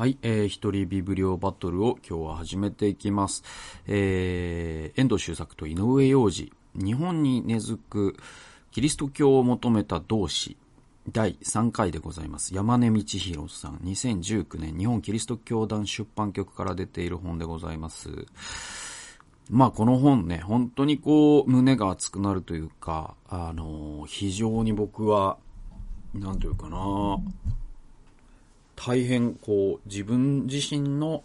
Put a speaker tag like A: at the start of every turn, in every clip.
A: はい、えー、一人ビブリオバトルを今日は始めていきます。えー、遠藤周作と井上洋二、日本に根付くキリスト教を求めた同志、第3回でございます。山根道弘さん、2019年日本キリスト教団出版局から出ている本でございます。まあこの本ね、本当にこう胸が熱くなるというか、あのー、非常に僕は、なんというかな、大変こう自分自身の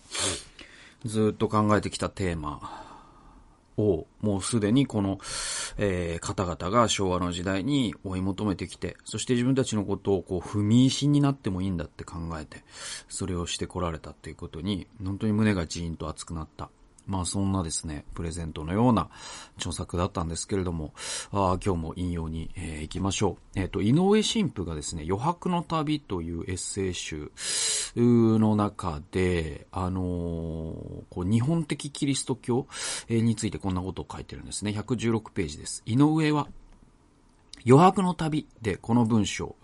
A: ずっと考えてきたテーマをもうすでにこの、えー、方々が昭和の時代に追い求めてきて、そして自分たちのことをこう踏み石になってもいいんだって考えて、それをしてこられたっていうことに、本当に胸がジーンと熱くなった。まあそんなですね、プレゼントのような著作だったんですけれども、あ今日も引用に、えー、行きましょう。えっ、ー、と、井上神父がですね、余白の旅というエッセイ集の中で、あのー、こう日本的キリスト教についてこんなことを書いてるんですね。116ページです。井上は、余白の旅でこの文章、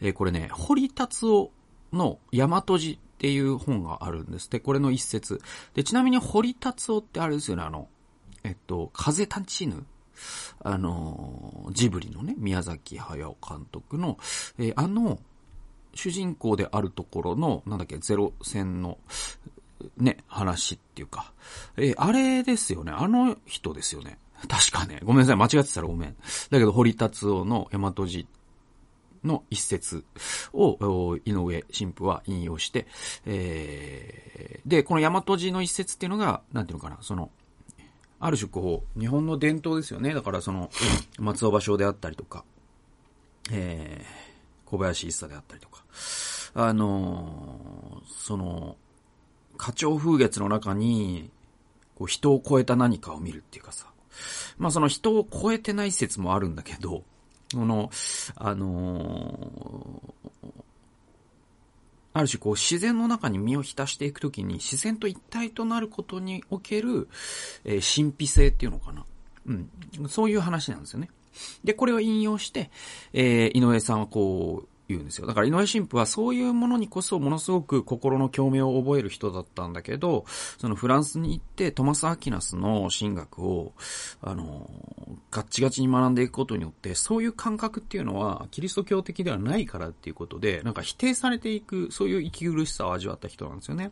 A: えー、これね、堀達夫の大和寺っていう本があるんです。で、これの一節。で、ちなみに堀達夫ってあれですよね、あの、えっと、風立ちぬあの、ジブリのね、宮崎駿監督の、えー、あの、主人公であるところの、なんだっけ、ゼロ戦の、ね、話っていうか、えー、あれですよね、あの人ですよね。確かね、ごめんなさい、間違ってたらごめん。だけど、堀達夫の大和寺の一節を、井上神父は引用して、えー、で、この大和寺の一節っていうのが、なんていうのかな、その、ある種こう、日本の伝統ですよね。だからその、松尾芭蕉であったりとか、えー、小林一茶であったりとか、あのー、その、花鳥風月の中に、こう人を超えた何かを見るっていうかさ、まあその人を超えてない説もあるんだけど、この、あのー、ある種こう自然の中に身を浸していくときに自然と一体となることにおける、えー、神秘性っていうのかな。うん。そういう話なんですよね。で、これを引用して、えー、井上さんはこう、言うんですよ。だから井上神父はそういうものにこそものすごく心の共鳴を覚える人だったんだけど、そのフランスに行ってトマス・アキナスの神学を、あの、ガッチガチに学んでいくことによって、そういう感覚っていうのはキリスト教的ではないからっていうことで、なんか否定されていく、そういう息苦しさを味わった人なんですよね。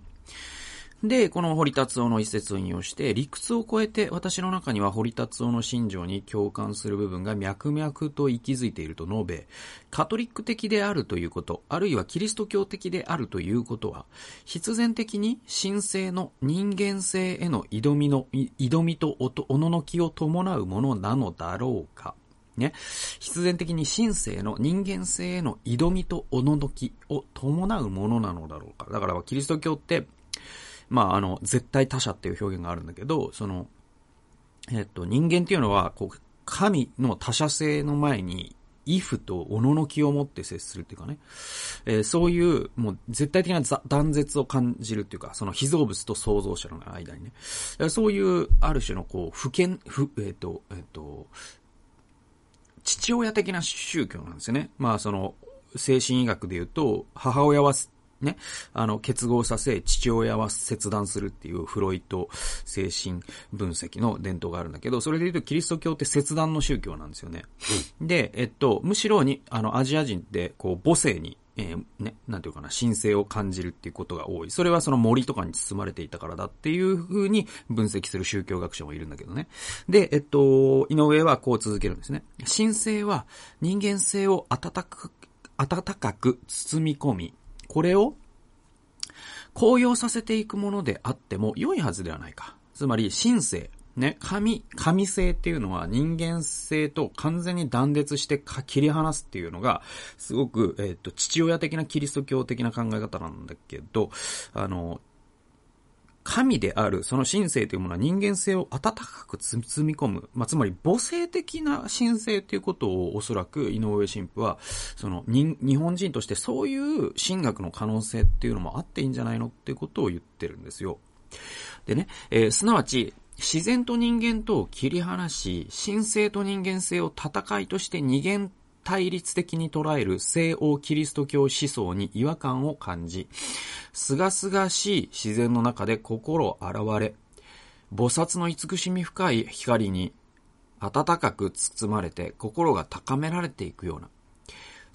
A: で、この堀達夫の一節を引用して、理屈を超えて私の中には堀達夫の心情に共感する部分が脈々と息づいていると述べ、カトリック的であるということ、あるいはキリスト教的であるということは、必然的に神聖の人間性への挑みの、挑みとおののきを伴うものなのだろうか。ね。必然的に神聖の人間性への挑みとおののきを伴うものなのだろうか。だから、キリスト教って、まあ、あの、絶対他者っていう表現があるんだけど、その、えっと、人間っていうのは、こう、神の他者性の前に、イフとおののきを持って接するっていうかね、えー、そういう、もう絶対的な断絶を感じるっていうか、その被造物と創造者の間にね、そういう、ある種のこう、不見、不、えっ、と、えっ、と、父親的な宗教なんですよね。まあ、その、精神医学で言うと、母親はね、あの、結合させ、父親は切断するっていうフロイト精神分析の伝統があるんだけど、それで言うとキリスト教って切断の宗教なんですよね。で、えっと、むしろに、あの、アジア人って、こう、母性に、えー、ね、なんていうかな、神聖を感じるっていうことが多い。それはその森とかに包まれていたからだっていう風に分析する宗教学者もいるんだけどね。で、えっと、井上はこう続けるんですね。神聖は人間性を温かく、温かく包み込み、これを高揚させていくものであっても良いはずではないか。つまり、神性。ね、神、神性っていうのは人間性と完全に断絶して切り離すっていうのが、すごく、えっ、ー、と、父親的なキリスト教的な考え方なんだけど、あの、神である、その神性というものは人間性を温かく包み込む。まあ、つまり母性的な神性ということをおそらく井上神父は、その日本人としてそういう神学の可能性っていうのもあっていいんじゃないのっていうことを言ってるんですよ。でね、えー、すなわち、自然と人間とを切り離し、神性と人間性を戦いとして二元対立的に捉える西欧キリスト教思想に違和感を感じ、すがすがしい自然の中で心を洗われ、菩薩の慈しみ深い光に暖かく包まれて心が高められていくような、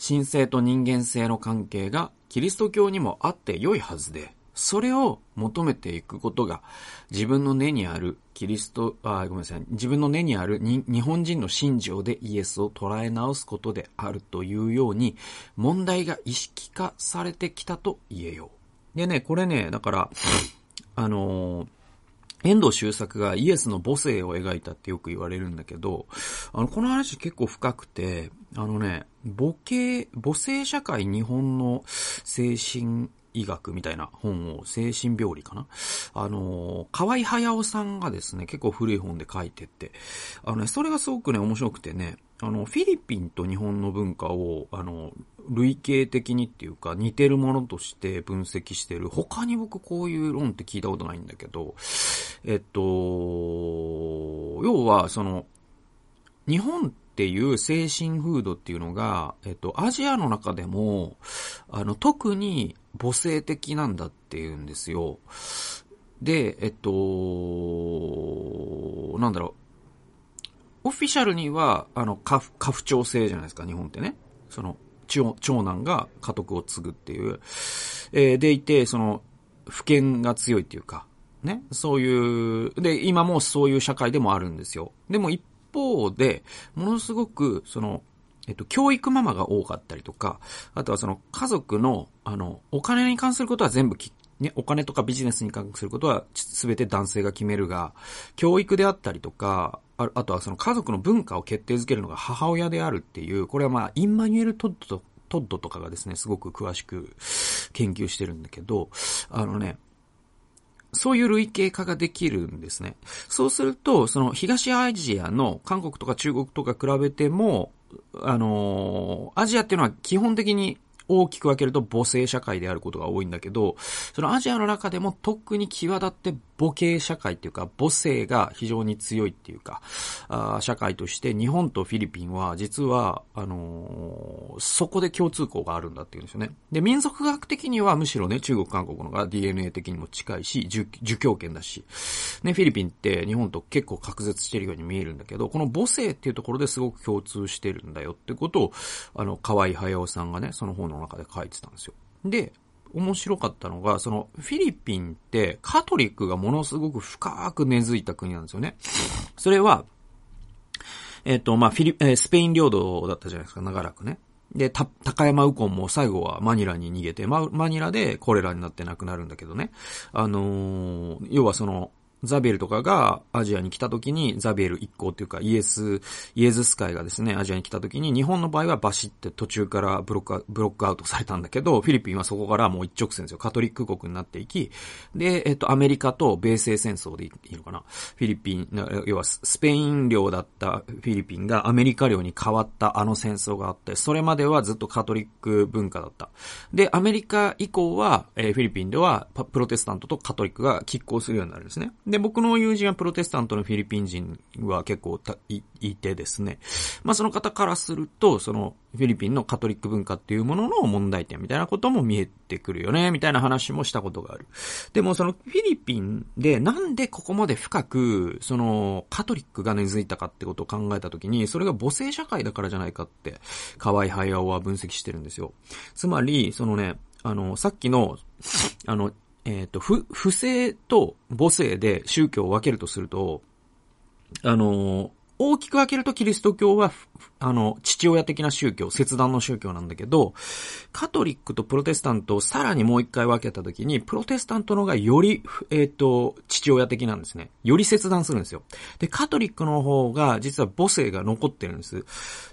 A: 神聖と人間性の関係がキリスト教にもあって良いはずで、それを求めていくことが、自分の根にあるキリスト、あ、ごめんなさい、自分の根にある日本人の信条でイエスを捉え直すことであるというように、問題が意識化されてきたと言えよう。でね、これね、だから、あのー遠藤周作がイエスの母性を描いたってよく言われるんだけど、あの、この話結構深くて、あのね、母系、母性社会日本の精神医学みたいな本を、精神病理かな？あの、河合駿さんがですね、結構古い本で書いてて、あのね、それがすごくね、面白くてね、あの、フィリピンと日本の文化を、あの、類型的にっていうか似てるものとして分析してる。他に僕こういう論って聞いたことないんだけど、えっと、要はその、日本っっていう精神風土っていうのが、えっと、アジアの中でも、あの、特に母性的なんだっていうんですよ。で、えっと、なんだろう。オフィシャルには、あの、家父長制じゃないですか、日本ってね。その、長長男が家督を継ぐっていう。えー、でいて、その、不権が強いっていうか、ね。そういう、で、今もそういう社会でもあるんですよ。でも一方で、ものすごく、その、えっと、教育ママが多かったりとか、あとはその家族の、あの、お金に関することは全部、ね、お金とかビジネスに関することは全て男性が決めるが、教育であったりとか、ああとはその家族の文化を決定づけるのが母親であるっていう、これはまあ、インマニュエル・トッド、トッドとかがですね、すごく詳しく研究してるんだけど、あのね、そういう類型化ができるんですね。そうすると、その東アジアの韓国とか中国とか比べても、あのー、アジアっていうのは基本的に大きく分けると母性社会であることが多いんだけど、そのアジアの中でも特に際立って母系社会っていうか母性が非常に強いっていうか、あ社会として日本とフィリピンは実は、あのー、そこで共通項があるんだっていうんですよね。で、民族学的にはむしろね、中国、韓国のが DNA 的にも近いし、儒教圏だし、ね、フィリピンって日本と結構隔絶してるように見えるんだけど、この母性っていうところですごく共通してるんだよってことを、あの、河合駿さんがね、その本の中で書いてたんですよ。で、面白かったのが、その、フィリピンってカトリックがものすごく深く根付いた国なんですよね。それは、えっ、ー、と、まあ、フィリ、えー、スペイン領土だったじゃないですか、長らくね。で、た、高山ウコンも最後はマニラに逃げて、ま、マニラでコレラになって亡くなるんだけどね。あのー、要はその、ザビエルとかがアジアに来た時に、ザビエル一行っていうか、イエス、イエズス会がですね、アジアに来た時に、日本の場合はバシって途中からブロック、ブロックアウトされたんだけど、フィリピンはそこからもう一直線ですよ。カトリック国になっていき、で、えっと、アメリカと米西戦争でいいのかな。フィリピン、要はスペイン領だったフィリピンがアメリカ領に変わったあの戦争があって、それまではずっとカトリック文化だった。で、アメリカ以降は、えー、フィリピンではプロテスタントとカトリックが拮抗するようになるんですね。で、僕の友人はプロテスタントのフィリピン人は結構いいてですね。まあその方からすると、そのフィリピンのカトリック文化っていうものの問題点みたいなことも見えてくるよね、みたいな話もしたことがある。でもそのフィリピンでなんでここまで深く、そのカトリックが根付いたかってことを考えたときに、それが母性社会だからじゃないかって、河合駿は分析してるんですよ。つまり、そのね、あの、さっきの、あの、えっ、ー、と、不、不正と母性で宗教を分けるとすると、あの、大きく分けるとキリスト教は、あの、父親的な宗教、切断の宗教なんだけど、カトリックとプロテスタントをさらにもう一回分けたときに、プロテスタントの方がより、えっ、ー、と、父親的なんですね。より切断するんですよ。で、カトリックの方が、実は母性が残ってるんです。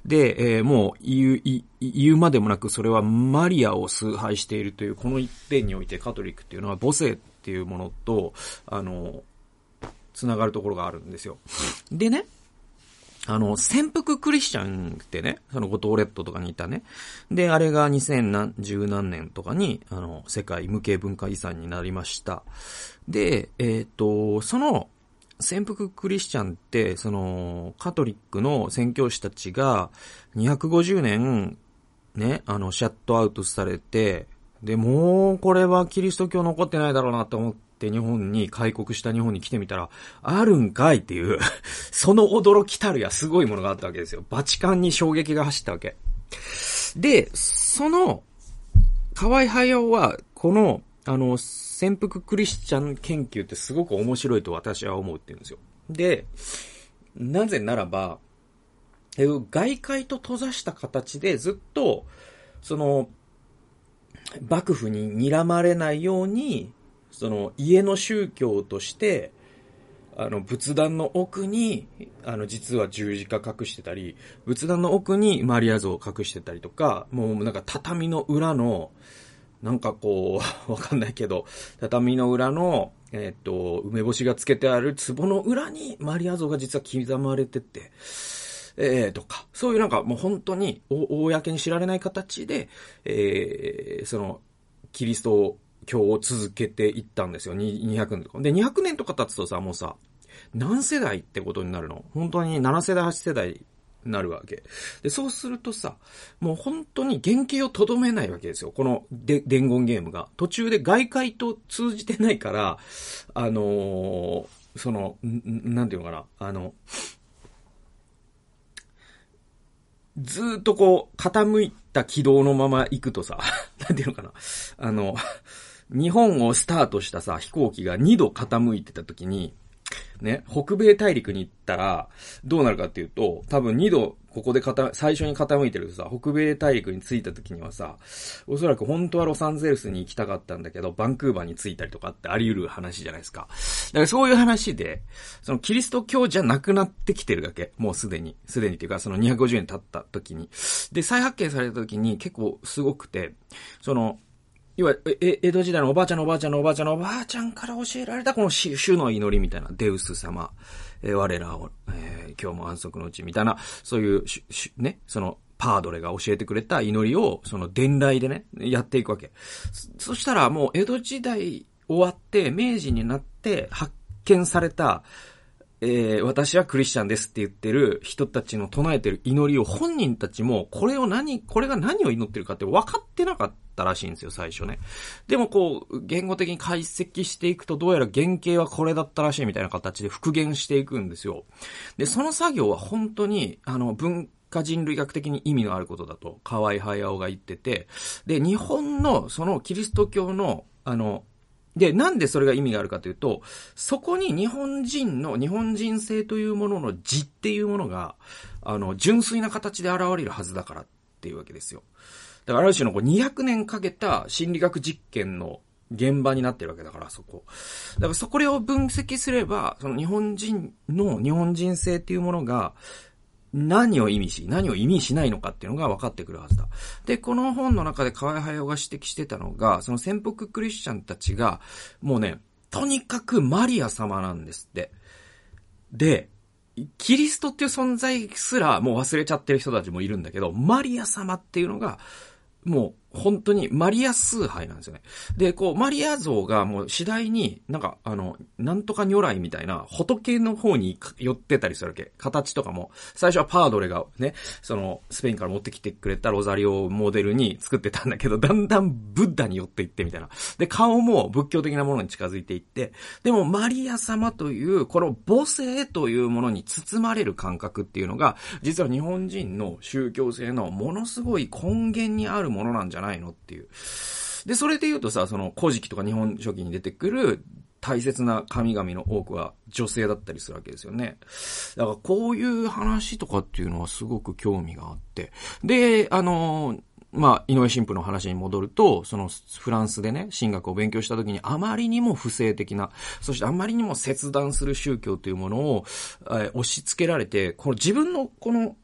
A: で、えー、もう言う、言うまでもなく、それはマリアを崇拝しているという、この一点においてカトリックっていうのは母性っていうものと、あの、つながるところがあるんですよ。でね、あの、潜伏クリスチャンってね、その五島列島とかにいたね。で、あれが2010何年とかに、あの、世界無形文化遺産になりました。で、えっ、ー、と、その、潜伏クリスチャンって、その、カトリックの宣教師たちが、250年、ね、あの、シャットアウトされて、で、もうこれはキリスト教残ってないだろうなと思って日本に開国した日本に来てみたら、あるんかいっていう その驚きたるやすごいものがあったわけですよ。バチカンに衝撃が走ったわけ。で、その、河合駿は、この、あの、潜伏クリスチャン研究ってすごく面白いと私は思うって言うんですよ。で、なぜならば、外界と閉ざした形でずっと、その、幕府に睨まれないように、その家の宗教として、あの、仏壇の奥に、あの、実は十字架隠してたり、仏壇の奥にマリア像を隠してたりとか、もうなんか畳の裏の、なんかこう、わかんないけど、畳の裏の、えっ、と、梅干しがつけてある壺の裏にマリア像が実は刻まれてて、えー、とか、そういうなんかもう本当に、公に知られない形で、えー、その、キリスト教を続けていったんですよ。200年とか。で、200年とか経つとさ、もうさ、何世代ってことになるの？本当に7世代、8世代になるわけ。で、そうするとさ、もう本当に原型をとどめないわけですよ。この伝言ゲームが。途中で外界と通じてないから、あのー、その、なんていうのかな、あの、ずっとこう、傾いた軌道のまま行くとさ、なんていうのかな。あの、日本をスタートしたさ、飛行機が2度傾いてた時に、ね、北米大陸に行ったら、どうなるかっていうと、多分2度、ここで傾、最初に傾いてるさ、北米大陸に着いた時にはさ、おそらく本当はロサンゼルスに行きたかったんだけど、バンクーバーに着いたりとかってあり得る話じゃないですか。だからそういう話で、そのキリスト教じゃなくなってきてるだけ。もうすでに。すでにっていうか、その250年経った時に。で、再発見された時に結構すごくて、その、要は、え、江戸時代のおばあちゃんのおばあちゃんのおばあちゃんのおばあちゃんから教えられたこの主の祈りみたいな、デウス様、え、我らを、えー、今日も安息のうちみたいな、そういう、ね、その、パードレが教えてくれた祈りを、その伝来でね、やっていくわけ。そしたらもう江戸時代終わって、明治になって発見された、えー、私はクリスチャンですって言ってる人たちの唱えてる祈りを本人たちも、これを何、これが何を祈ってるかって分かってなかったらしいんですよ、最初ね。でもこう、言語的に解析していくと、どうやら原型はこれだったらしいみたいな形で復元していくんですよ。で、その作業は本当に、あの、文化人類学的に意味のあることだと、河合駿が言ってて、で、日本の、そのキリスト教の、あの、で、なんでそれが意味があるかというと、そこに日本人の、日本人性というものの字っていうものが、あの、純粋な形で現れるはずだからっていうわけですよ。だからある種のこう200年かけた心理学実験の現場になってるわけだから、そこ。だからそこを分析すれば、その日本人の日本人性っていうものが、何を意味し、何を意味しないのかっていうのが分かってくるはずだ。で、この本の中で河合駿が指摘してたのが、その潜伏クリスチャンたちが、もうね、とにかくマリア様なんですって。で、キリストっていう存在すらもう忘れちゃってる人たちもいるんだけど、マリア様っていうのが、もう本当にマリア崇拝なんですよね。で、こう、マリア像がもう次第になんか、あの、なんとか如来みたいな仏の方に寄ってたりするわけ。形とかも。最初はパードレがね、その、スペインから持ってきてくれたロザリオをモデルに作ってたんだけど、だんだんブッダに寄っていってみたいな。で、顔も仏教的なものに近づいていって、でもマリア様という、この母性というものに包まれる感覚っていうのが、実は日本人の宗教性のものすごい根源にあるものなんじゃゃないの？っていう。で、それで言うとさ、その、古事記とか日本書紀に出てくる大切な神々の多くは女性だったりするわけですよね。だからこういう話とかっていうのはすごく興味があって。で、あの、まあ、井上神父の話に戻ると、そのフランスでね、神学を勉強した時にあまりにも不正的な、そしてあまりにも切断する宗教というものを、え押し付けられて、この自分のこの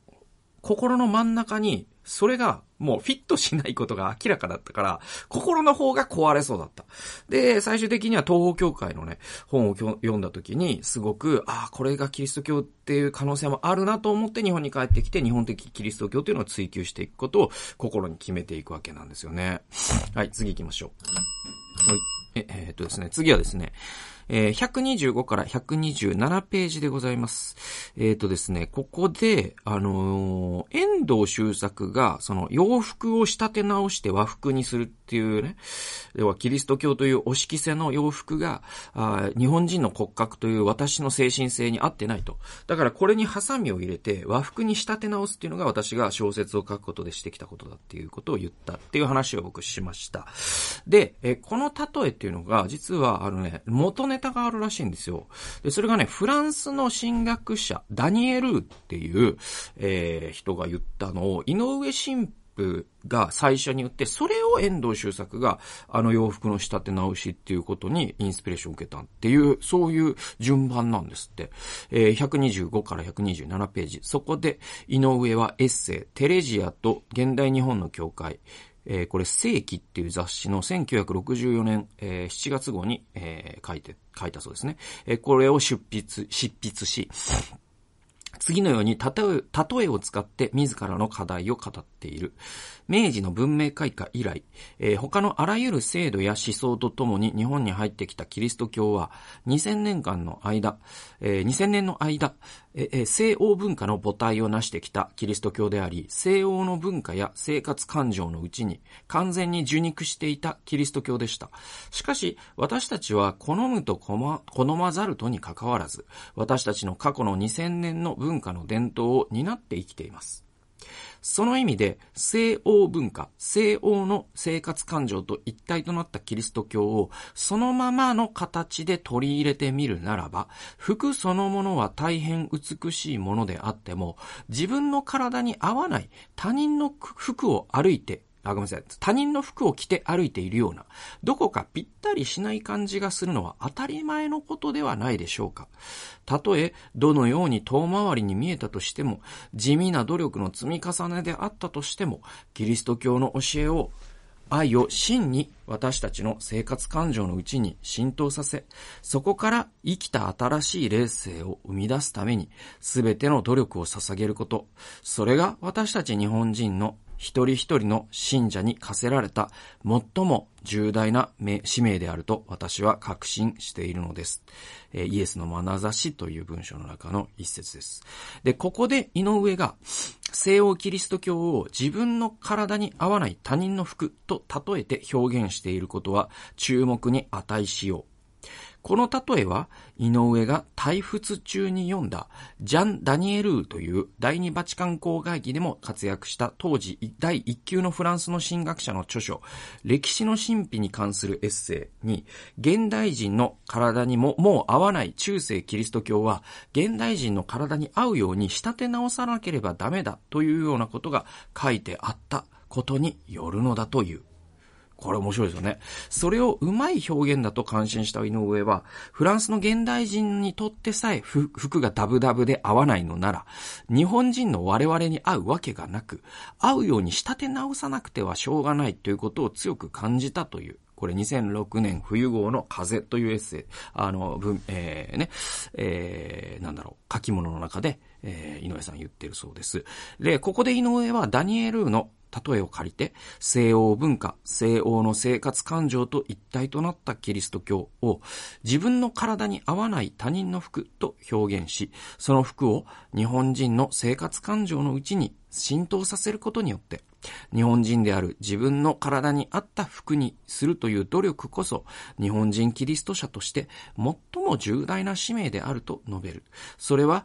A: 心の真ん中にそれがもうフィットしないことが明らかだったから、心の方が壊れそうだった。で、最終的には東方教会のね、本を読んだ時に、すごく、ああ、これがキリスト教っていう可能性もあるなと思って日本に帰ってきて、日本的キリスト教っていうのを追求していくことを心に決めていくわけなんですよね。はい、次行きましょう。はい。
B: え、えー、っとですね、次はですね、えー、125から127ページでございます。えっ、ー、とですね、ここで、あのー、遠藤周作が、その洋服を仕立て直して和服にするっていうね、要はキリスト教というお色せの洋服が、あ日本人の骨格という私の精神性に合ってないと。だからこれにハサミを入れて和服に仕立て直すっていうのが私が小説を書くことでしてきたことだっていうことを言ったっていう話を僕しました。で、えこの例えっていうのが、実はあのね、元ねネタがあるらしいんですよ。で、それがね、フランスの神学者、ダニエルっていう、えー、人が言ったのを、井上神父が最初に言って、それを遠藤周作が、あの洋服の仕立て直しっていうことにインスピレーションを受けたっていう、そういう順番なんですって。えー、125から127ページ。そこで、井上はエッセイ、テレジアと現代日本の教会、えー、これ、世紀っていう雑誌の1964年、えー、7月号に、えー、書いて、書いたそうですね。えー、これを出筆、執筆し、次のように例え、例えを使って自らの課題を語っている。明治の文明開化以来、えー、他のあらゆる制度や思想とともに日本に入ってきたキリスト教は、2000年間の間、えー、2000年の間、えー、西欧文化の母体を成してきたキリスト教であり、西欧の文化や生活感情のうちに完全に受肉していたキリスト教でした。しかし、私たちは好むと好まざるとに関わらず、私たちの過去の2000年の文化の伝統を担って生きています。その意味で、西欧文化、西欧の生活感情と一体となったキリスト教をそのままの形で取り入れてみるならば、服そのものは大変美しいものであっても、自分の体に合わない他人の服を歩いてあ、ごめんなさい。他人の服を着て歩いているような、どこかぴったりしない感じがするのは当たり前のことではないでしょうか。たとえ、どのように遠回りに見えたとしても、地味な努力の積み重ねであったとしても、キリスト教の教えを愛を真に私たちの生活感情のうちに浸透させ、そこから生きた新しい霊性を生み出すために、すべての努力を捧げること。それが私たち日本人の一人一人の信者に課せられた最も重大な使命であると私は確信しているのです。えイエスの眼差しという文章の中の一節です。で、ここで井上が西欧キリスト教を自分の体に合わない他人の服と例えて表現していることは注目に値しよう。この例えは、井上が大仏中に読んだ、ジャン・ダニエルーという第二バチカン公会議でも活躍した当時第一級のフランスの神学者の著書、歴史の神秘に関するエッセイに、現代人の体にももう合わない中世キリスト教は、現代人の体に合うように仕立て直さなければダメだというようなことが書いてあったことによるのだという。これ面白いですよね。それをうまい表現だと感心した井上は、フランスの現代人にとってさえ服がダブダブで合わないのなら、日本人の我々に合うわけがなく、合うように仕立て直さなくてはしょうがないということを強く感じたという。これ2006年冬号の風というエッセイ、あの、文、えー、ね、えー、なんだろう、書き物の中で、えー、井上さん言ってるそうです。で、ここで井上はダニエルの例えを借りて、西欧文化、西欧の生活感情と一体となったキリスト教を自分の体に合わない他人の服と表現し、その服を日本人の生活感情のうちに浸透させることによって、日本人である自分の体に合った服にするという努力こそ、日本人キリスト者として最も重大な使命であると述べる。それは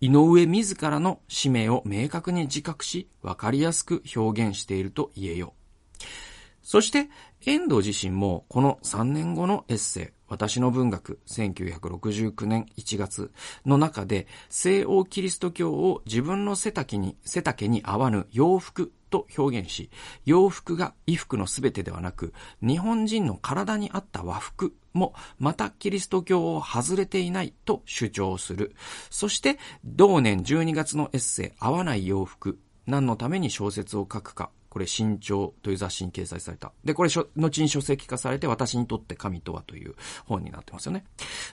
B: 井上自らの使命を明確に自覚し、わかりやすく表現していると言えよう。そして、遠藤自身もこの3年後のエッセイ、私の文学1969年1月の中で西欧キリスト教を自分の背丈に、背丈に合わぬ洋服と表現し、洋服が衣服のすべてではなく、日本人の体に合った和服もまたキリスト教を外れていないと主張する。そして、同年12月のエッセイ、合わない洋服、何のために小説を書くかこれ、新潮という雑誌に掲載された。で、これ、後に書籍化されて、私にとって神とはという本になってますよね。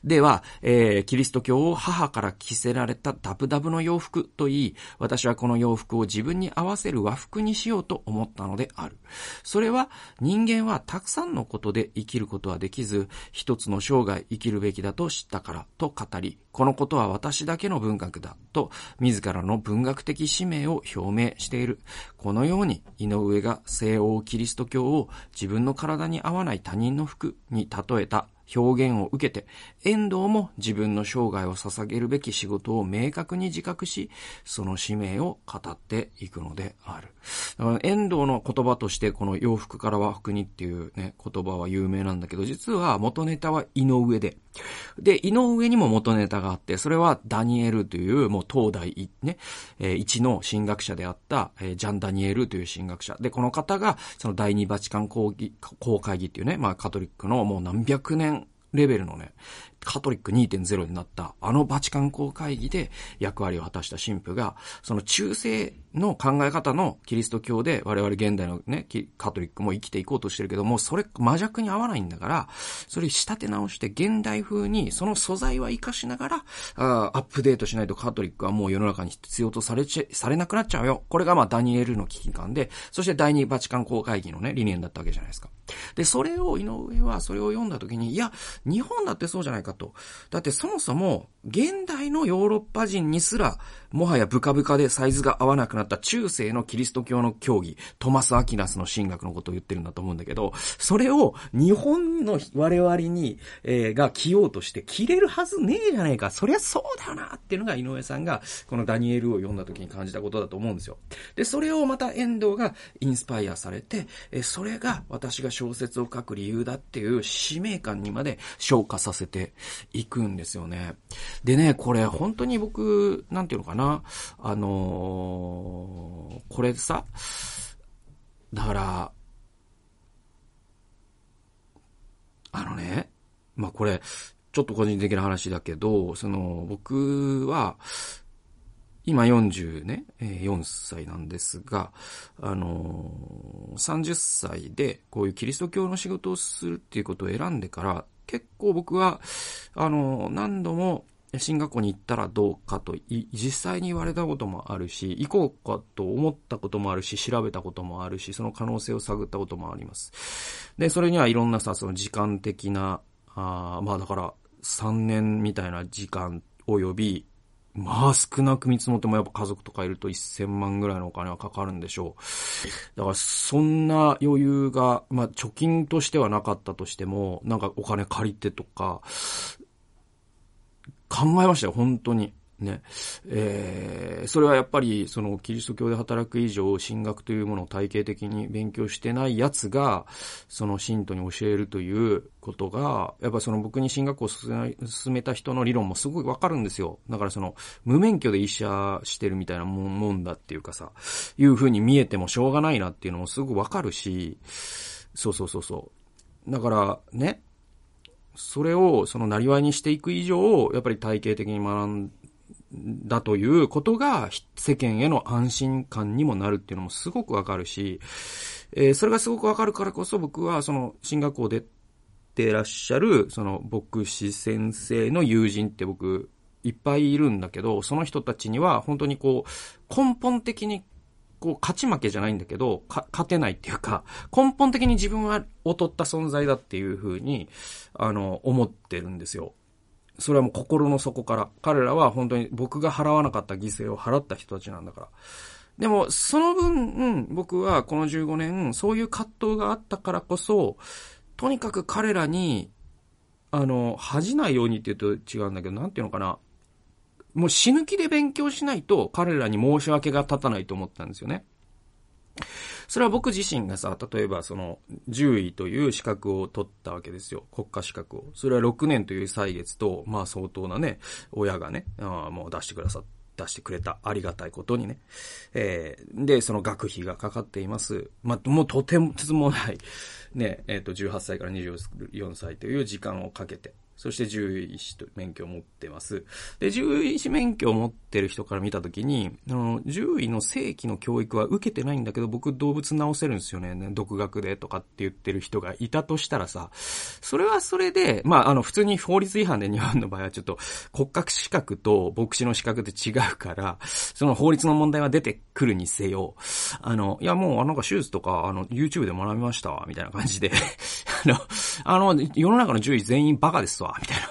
B: では、えー、キリスト教を母から着せられたダブダブの洋服といい、私はこの洋服を自分に合わせる和服にしようと思ったのである。それは、人間はたくさんのことで生きることはできず、一つの生涯生きるべきだと知ったからと語り、このことは私だけの文学だと、自らの文学的使命を表明している。このように、井上が西欧キリスト教を自分の体に合わない他人の服に例えた表現を受けて、遠藤も自分の生涯を捧げるべき仕事を明確に自覚し、その使命を語っていくのである。だから遠藤の言葉としてこの洋服から和服にっていうね、言葉は有名なんだけど、実は元ネタは井上で。で、井上にも元ネタがあって、それはダニエルというもう東大ね、えー、一の神学者であった、えー、ジャン・ダニエルという神学者。で、この方が、その第二バチカン公公会議っていうね、まあカトリックのもう何百年レベルのね、カトリック2.0になったあのバチカン公会議で役割を果たした神父が、その中世の考え方のキリスト教で我々現代のね、カトリックも生きていこうとしてるけども、それ魔弱に合わないんだから、それ仕立て直して現代風にその素材は活かしながら、あアップデートしないとカトリックはもう世の中に必要とされち、されなくなっちゃうよ。これがまあダニエルの危機感で、そして第二バチカン公会議のね、理念だったわけじゃないですか。で、それを井上はそれを読んだ時に、いや、日本だってそうじゃないかと。だってそもそも、現代のヨーロッパ人にすら、もはやブカブカでサイズが合わなくなった中世のキリスト教の教義、トマス・アキナスの神学のことを言ってるんだと思うんだけど、それを日本の我々に、えー、が着ようとして着れるはずねえじゃねえか。そりゃそうだよなっていうのが井上さんが、このダニエルを読んだ時に感じたことだと思うんですよ。で、それをまた遠藤がインスパイアされて、えー、それが私が小説を書く理由だっていう使命感にまで昇華させていくんですよね。でね、これ本当に僕、なんていうのかな、あのー、これさ、だから、あのね、まあ、これ、ちょっと個人的な話だけど、その、僕は、今40ね、4歳なんですが、あのー、30歳でこういうキリスト教の仕事をするっていうことを選んでから、結構僕は、あの、何度も進学校に行ったらどうかと、実際に言われたこともあるし、行こうかと思ったこともあるし、調べたこともあるし、その可能性を探ったこともあります。で、それにはいろんなさ、その時間的な、あまあだから、3年みたいな時間及び、まあ少なく見積もってもやっぱ家族とかいると1000万ぐらいのお金はかかるんでしょう。だからそんな余裕が、まあ貯金としてはなかったとしても、なんかお金借りてとか、考えましたよ、本当に。ね。えー、それはやっぱり、その、キリスト教で働く以上、神学というものを体系的に勉強してない奴が、その信徒に教えるということが、やっぱその僕に神学を進めた人の理論もすごいわかるんですよ。だからその、無免許で医者してるみたいなもんだっていうかさ、いう風に見えてもしょうがないなっていうのもすごくわかるし、そうそうそうそう。だから、ね、それをそのなりわいにしていく以上、やっぱり体系的に学んだということが世間への安心感にもなるっていうのもすごくわかるし、えー、それがすごくわかるからこそ僕はその進学校でてらっしゃるその牧師先生の友人って僕いっぱいいるんだけど、その人たちには本当にこう根本的にこう、勝ち負けじゃないんだけど、勝てないっていうか、根本的に自分は劣った存在だっていうふうに、あの、思ってるんですよ。それはもう心の底から。彼らは本当に僕が払わなかった犠牲を払った人たちなんだから。でも、その分、うん、僕はこの15年、そういう葛藤があったからこそ、とにかく彼らに、あの、恥じないようにって言うと違うんだけど、なんていうのかな。もう死ぬ気で勉強しないと彼らに申し訳が立たないと思ったんですよね。それは僕自身がさ、例えばその、獣医という資格を取ったわけですよ。国家資格を。それは6年という歳月と、まあ相当なね、親がね、あもう出してくださっ出してくれた。ありがたいことにね。えー、で、その学費がかかっています。まあ、もうとてもつもない、ね、えっ、ー、と、18歳から24歳という時間をかけて、そして獣医師と免許を持ってます。で、獣医師免許を持ってる人から見たときに、あの、獣医の正規の教育は受けてないんだけど、僕動物治せるんですよね。独学でとかって言ってる人がいたとしたらさ、それはそれで、まあ、あの、普通に法律違反で日本の場合はちょっと国家資格と牧師の資格って違うから、その法律の問題は出てくるにせよ、あの、いやもうなんか手術とか、あの、YouTube で学びました、みたいな感じで、あの、あの、世の中の獣医全員バカですわ、みたいな。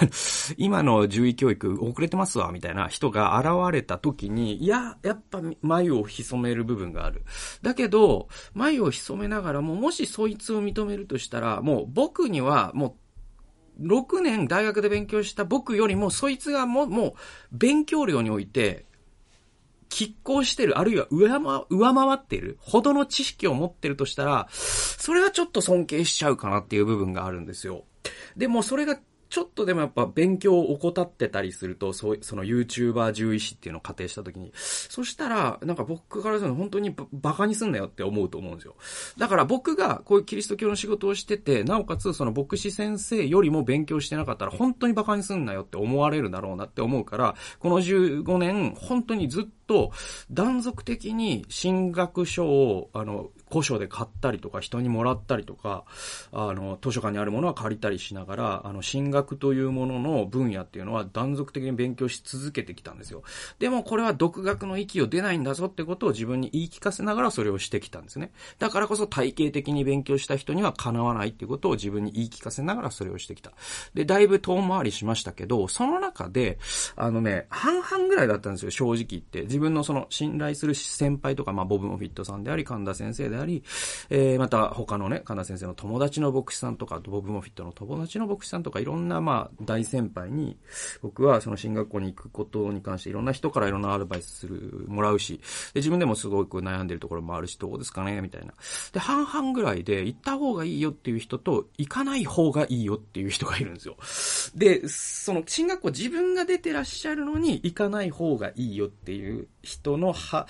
B: 今の獣医教育遅れてますわ、みたいな人が現れた時に、いや、やっぱ眉を潜める部分がある。だけど、眉を潜めながらも、もしそいつを認めるとしたら、もう僕には、もう、6年大学で勉強した僕よりも、そいつがもう、もう、勉強量において、拮抗してる、あるいは上回上回ってる、ほどの知識を持ってるとしたら、それはちょっと尊敬しちゃうかなっていう部分があるんですよ。でもそれがちょっとでもやっぱ勉強を怠ってたりすると、そう、その YouTuber 獣医師っていうのを仮定したときに、そしたら、なんか僕からすると本当にババカにすんなよって思うと思うんですよ。だから僕がこういうキリスト教の仕事をしてて、なおかつその牧師先生よりも勉強してなかったら本当にバカにすんなよって思われるだろうなって思うから、この15年、本当にずっとと断続的に進学書を、あの、古書で買ったりとか、人にもらったりとか、あの、図書館にあるものは借りたりしながら、あの、進学というものの分野っていうのは断続的に勉強し続けてきたんですよ。でもこれは独学の域を出ないんだぞってことを自分に言い聞かせながらそれをしてきたんですね。だからこそ体系的に勉強した人にはかなわないっていうことを自分に言い聞かせながらそれをしてきた。で、だいぶ遠回りしましたけど、その中で、あのね、半々ぐらいだったんですよ、正直言って。自分のその信頼する先輩とか、まあ、ボブ・モフィットさんであり、神田先生であり、えー、また他のね、神田先生の友達の牧師さんとか、ボブ・モフィットの友達の牧師さんとか、いろんなまあ、大先輩に、僕はその進学校に行くことに関していろんな人からいろんなアドバイスする、もらうし、で、自分でもすごく悩んでるところもあるし、どうですかねみたいな。で、半々ぐらいで、行った方がいいよっていう人と、行かない方がいいよっていう人がいるんですよ。で、その進学校自分が出てらっしゃるのに、行かない方がいいよっていう人のは、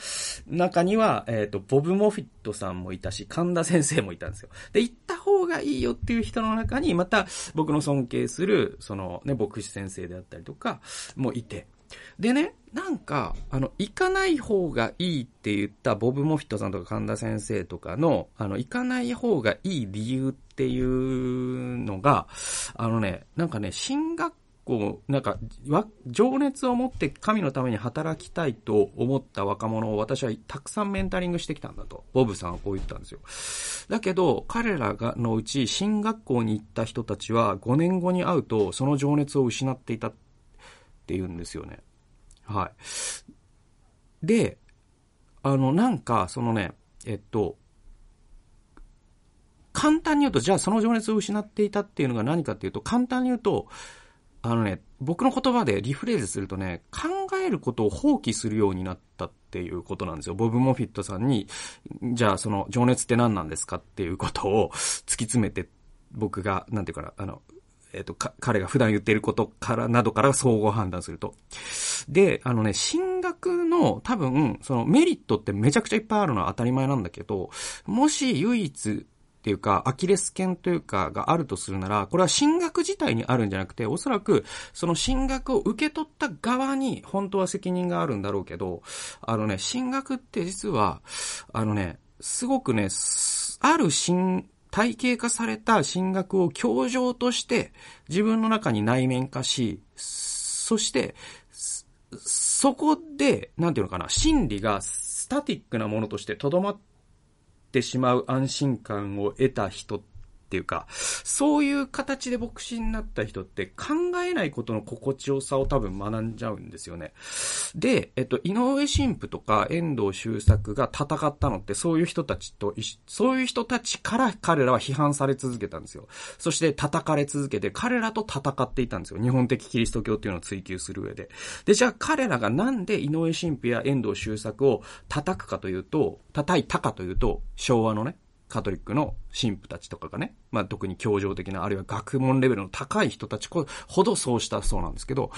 B: 中には、えっ、と、ボブ・モフィットさんもいたし、神田先生もいたんですよ。で、行った方がいいよっていう人の中に、また、僕の尊敬する、そのね、牧師先生であったりとか、もいて。でね、なんか、あの、行かない方がいいって言ったボブ・モフィットさんとか神田先生とかの、あの、行かない方がいい理由っていうのが、あのね、なんかね、進学校、なんか、情熱を持って神のために働きたいと思った若者を私はたくさんメンタリングしてきたんだと。ボブさんはこう言ったんですよ。だけど、彼らがのうち進学校に行った人たちは5年後に会うとその情熱を失っていたって言うんですよね。はい。で、あの、なんか、そのね、えっと、簡単に言うと、じゃあその情熱を失っていたっていうのが何かっていうと、簡単に言うと、あのね、僕の言葉でリフレーズするとね、考えることを放棄するようになったっていうことなんですよ。ボブ・モフィットさんに、じゃあその情熱って何なんですかっていうことを 突き詰めて、僕が、なんていうかな、あの、えっ、と、彼が普段言ってることから、などから総合判断すると。で、あのね、進学の多分、そのメリットってめちゃくちゃいっぱいあるのは当たり前なんだけど、もし唯一、っていうか、アキレス腱というかがあるとするなら、これは進学自体にあるんじゃなくて、おそらく、その進学を受け取った側に、本当は責任があるんだろうけど、あのね、進学って実は、あのね、すごくね、ある進、体系化された進学を教場として自分の中に内面化し、そして、そこで、なんていうのかな、心理がスタティックなものとして留まっててしまう安心感を得た人ってっていうか、そういう形で牧師になった人って考えないことの心地よさを多分学んじゃうんですよね。で、えっと、井上神父とか遠藤周作が戦ったのってそういう人たちと、そういう人たちから彼らは批判され続けたんですよ。そして叩かれ続けて彼らと戦っていたんですよ。日本的キリスト教っていうのを追求する上で。で、じゃあ彼らがなんで井上神父や遠藤周作を叩くかというと、叩いたかというと、昭和のね、カトリックの神父たちとかがね、まあ特に教条的な、あるいは学問レベルの高い人たちほどそうしたそうなんですけど、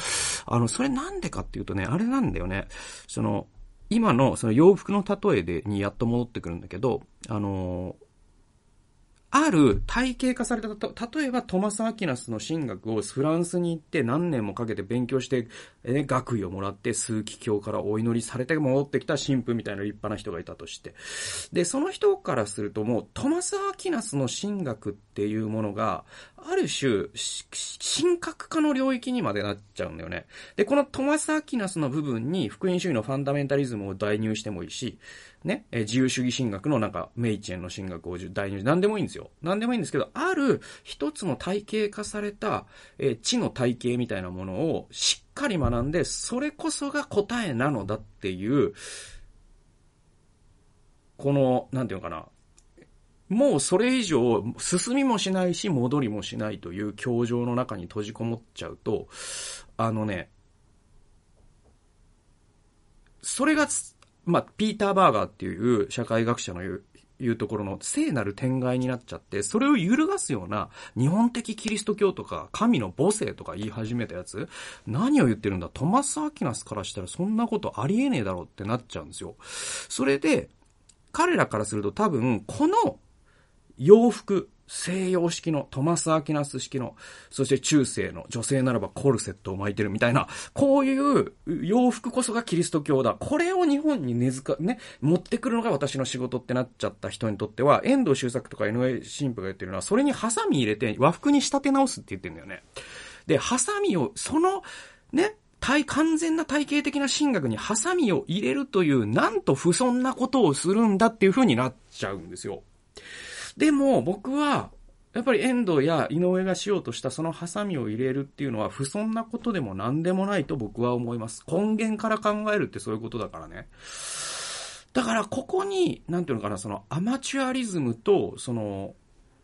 B: あの、それなんでかっていうとね、あれなんだよね、その、今のその洋服の例えでにやっと戻ってくるんだけど、あの、ある体系化された、例えばトマス・アキナスの神学をフランスに行って何年もかけて勉強して、え学位をもらって数奇教からお祈りされて戻ってきた神父みたいな立派な人がいたとして。で、その人からするともうトマス・アキナスの神学っていうものが、ある種、神格化の領域にまでなっちゃうんだよね。で、このトマス・アキナスの部分に福音主義のファンダメンタリズムを代入してもいいし、ね、え自由主義神学のなんか、メイチェンの神学を代入、なんでもいいんですよ。なんでもいいんですけど、ある一つの体系化された、え知の体系みたいなものをしっかり学んで、それこそが答えなのだっていう、この、なんていうのかな、もうそれ以上進みもしないし戻りもしないという教場の中に閉じこもっちゃうと、あのね、それがまあ、ピーター・バーガーっていう社会学者の言う、いうところの聖なる天外になっちゃって、それを揺るがすような日本的キリスト教とか神の母性とか言い始めたやつ、何を言ってるんだ？トマス・アキナスからしたらそんなことありえねえだろうってなっちゃうんですよ。それで、彼らからすると多分、この洋服、西洋式の、トマス・アキナス式の、そして中世の女性ならばコルセットを巻いてるみたいな、こういう洋服こそがキリスト教だ。これを日本に根付か、ね、持ってくるのが私の仕事ってなっちゃった人にとっては、遠藤周作とか井上神父が言ってるのは、それにハサミ入れて和服に仕立て直すって言ってるんだよね。で、ハサミを、その、ね、体、完全な体系的な神学にハサミを入れるという、なんと不遜なことをするんだっていう風になっちゃうんですよ。でも僕は、やっぱり遠藤や井上がしようとしたそのハサミを入れるっていうのは不遜なことでも何でもないと僕は思います。根源から考えるってそういうことだからね。だからここに、なんていうのかな、そのアマチュアリズムと、その、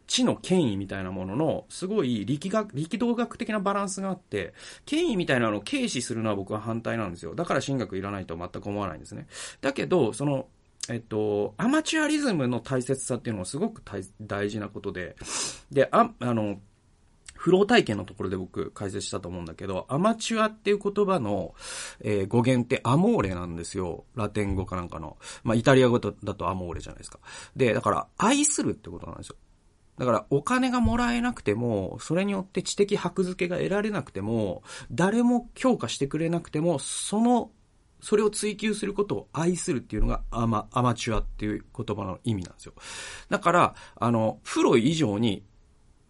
B: 知の権威みたいなものの、すごい力学、力道学的なバランスがあって、権威みたいなのを軽視するのは僕は反対なんですよ。だから神学いらないと全く思わないんですね。だけど、その、えっと、アマチュアリズムの大切さっていうのはすごく大事なことで、で、あ、あの、フロー体験のところで僕解説したと思うんだけど、アマチュアっていう言葉の、えー、語源ってアモーレなんですよ。ラテン語かなんかの。まあ、イタリア語だとアモーレじゃないですか。で、だから、愛するってことなんですよ。だから、お金がもらえなくても、それによって知的箔付けが得られなくても、誰も評価してくれなくても、そのそれを追求することを愛するっていうのがアマ、アマチュアっていう言葉の意味なんですよ。だから、あの、プロ以上に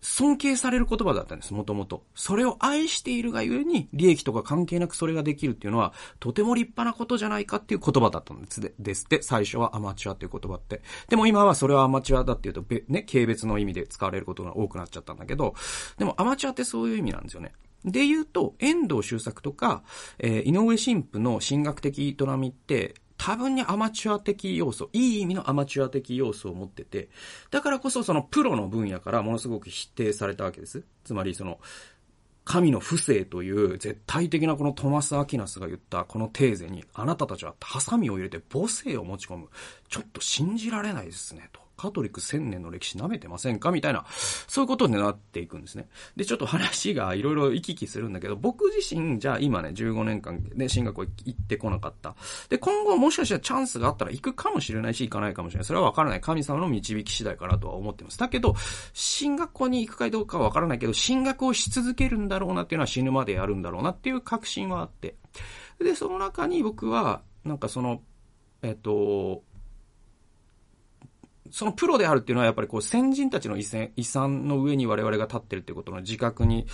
B: 尊敬される言葉だったんです、もともと。それを愛しているがゆえに、利益とか関係なくそれができるっていうのは、とても立派なことじゃないかっていう言葉だったんですでですって、最初はアマチュアっていう言葉って。でも今はそれはアマチュアだっていうと、ね、軽蔑の意味で使われることが多くなっちゃったんだけど、でもアマチュアってそういう意味なんですよね。で言うと、遠藤周作とか、えー、井上神父の神学的営みって、多分にアマチュア的要素、いい意味のアマチュア的要素を持ってて、だからこそそのプロの分野からものすごく否定されたわけです。つまりその、神の不正という絶対的なこのトマス・アキナスが言ったこのテーゼにあなたたちはハサミを入れて母性を持ち込む。ちょっと信じられないですね、と。カトリック1000年の歴史舐めてませんか？みたいな、そういうことになっていくんですね。で、ちょっと話がいろいろ行き来するんだけど、僕自身、じゃあ今ね、15年間で進学を行ってこなかった。で、今後もしかしたらチャンスがあったら行くかもしれないし、行かないかもしれない。それはわからない。神様の導き次第かなとは思ってます。だけど、進学校に行くかどうかはわからないけど、進学をし続けるんだろうなっていうのは死ぬまでやるんだろうなっていう確信はあって。で、その中に僕は、なんかその、えっと、そのプロであるっていうのはやっぱりこう先人たちの遺産遺産の上に我々が立ってるってことの自覚に、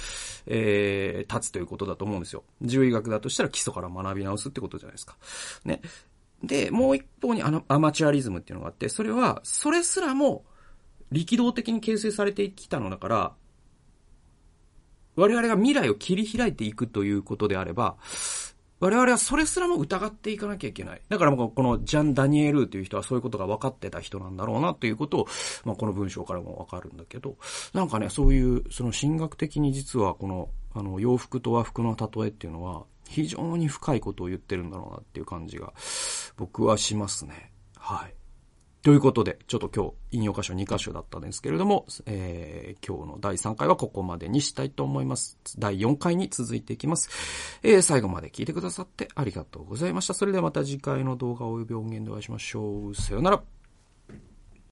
B: えー、立つということだと思うんですよ。獣医学だとしたら基礎から学び直すってことじゃないですか。ね。で、もう一方にアマチュアリズムっていうのがあって、それは、それすらも力道的に形成されてきたのだから、我々が未来を切り開いていくということであれば、我々はそれすらも疑っていかなきゃいけない。だからもうこのジャン・ダニエルという人はそういうことが分かってた人なんだろうなということを、まあ、この文章からも分かるんだけど、なんかね、そういう、その神学的に実はこの、あの、洋服と和服の例えっていうのは、非常に深いことを言ってるんだろうなっていう感じが、僕はしますね。はい。ということで、ちょっと今日、引用箇所2箇所だったんですけれども、えー、今日の第3回はここまでにしたいと思います。第4回に続いていきます。えー、最後まで聞いてくださってありがとうございました。それではまた次回の動画及び音源でお会いしましょう。さよなら。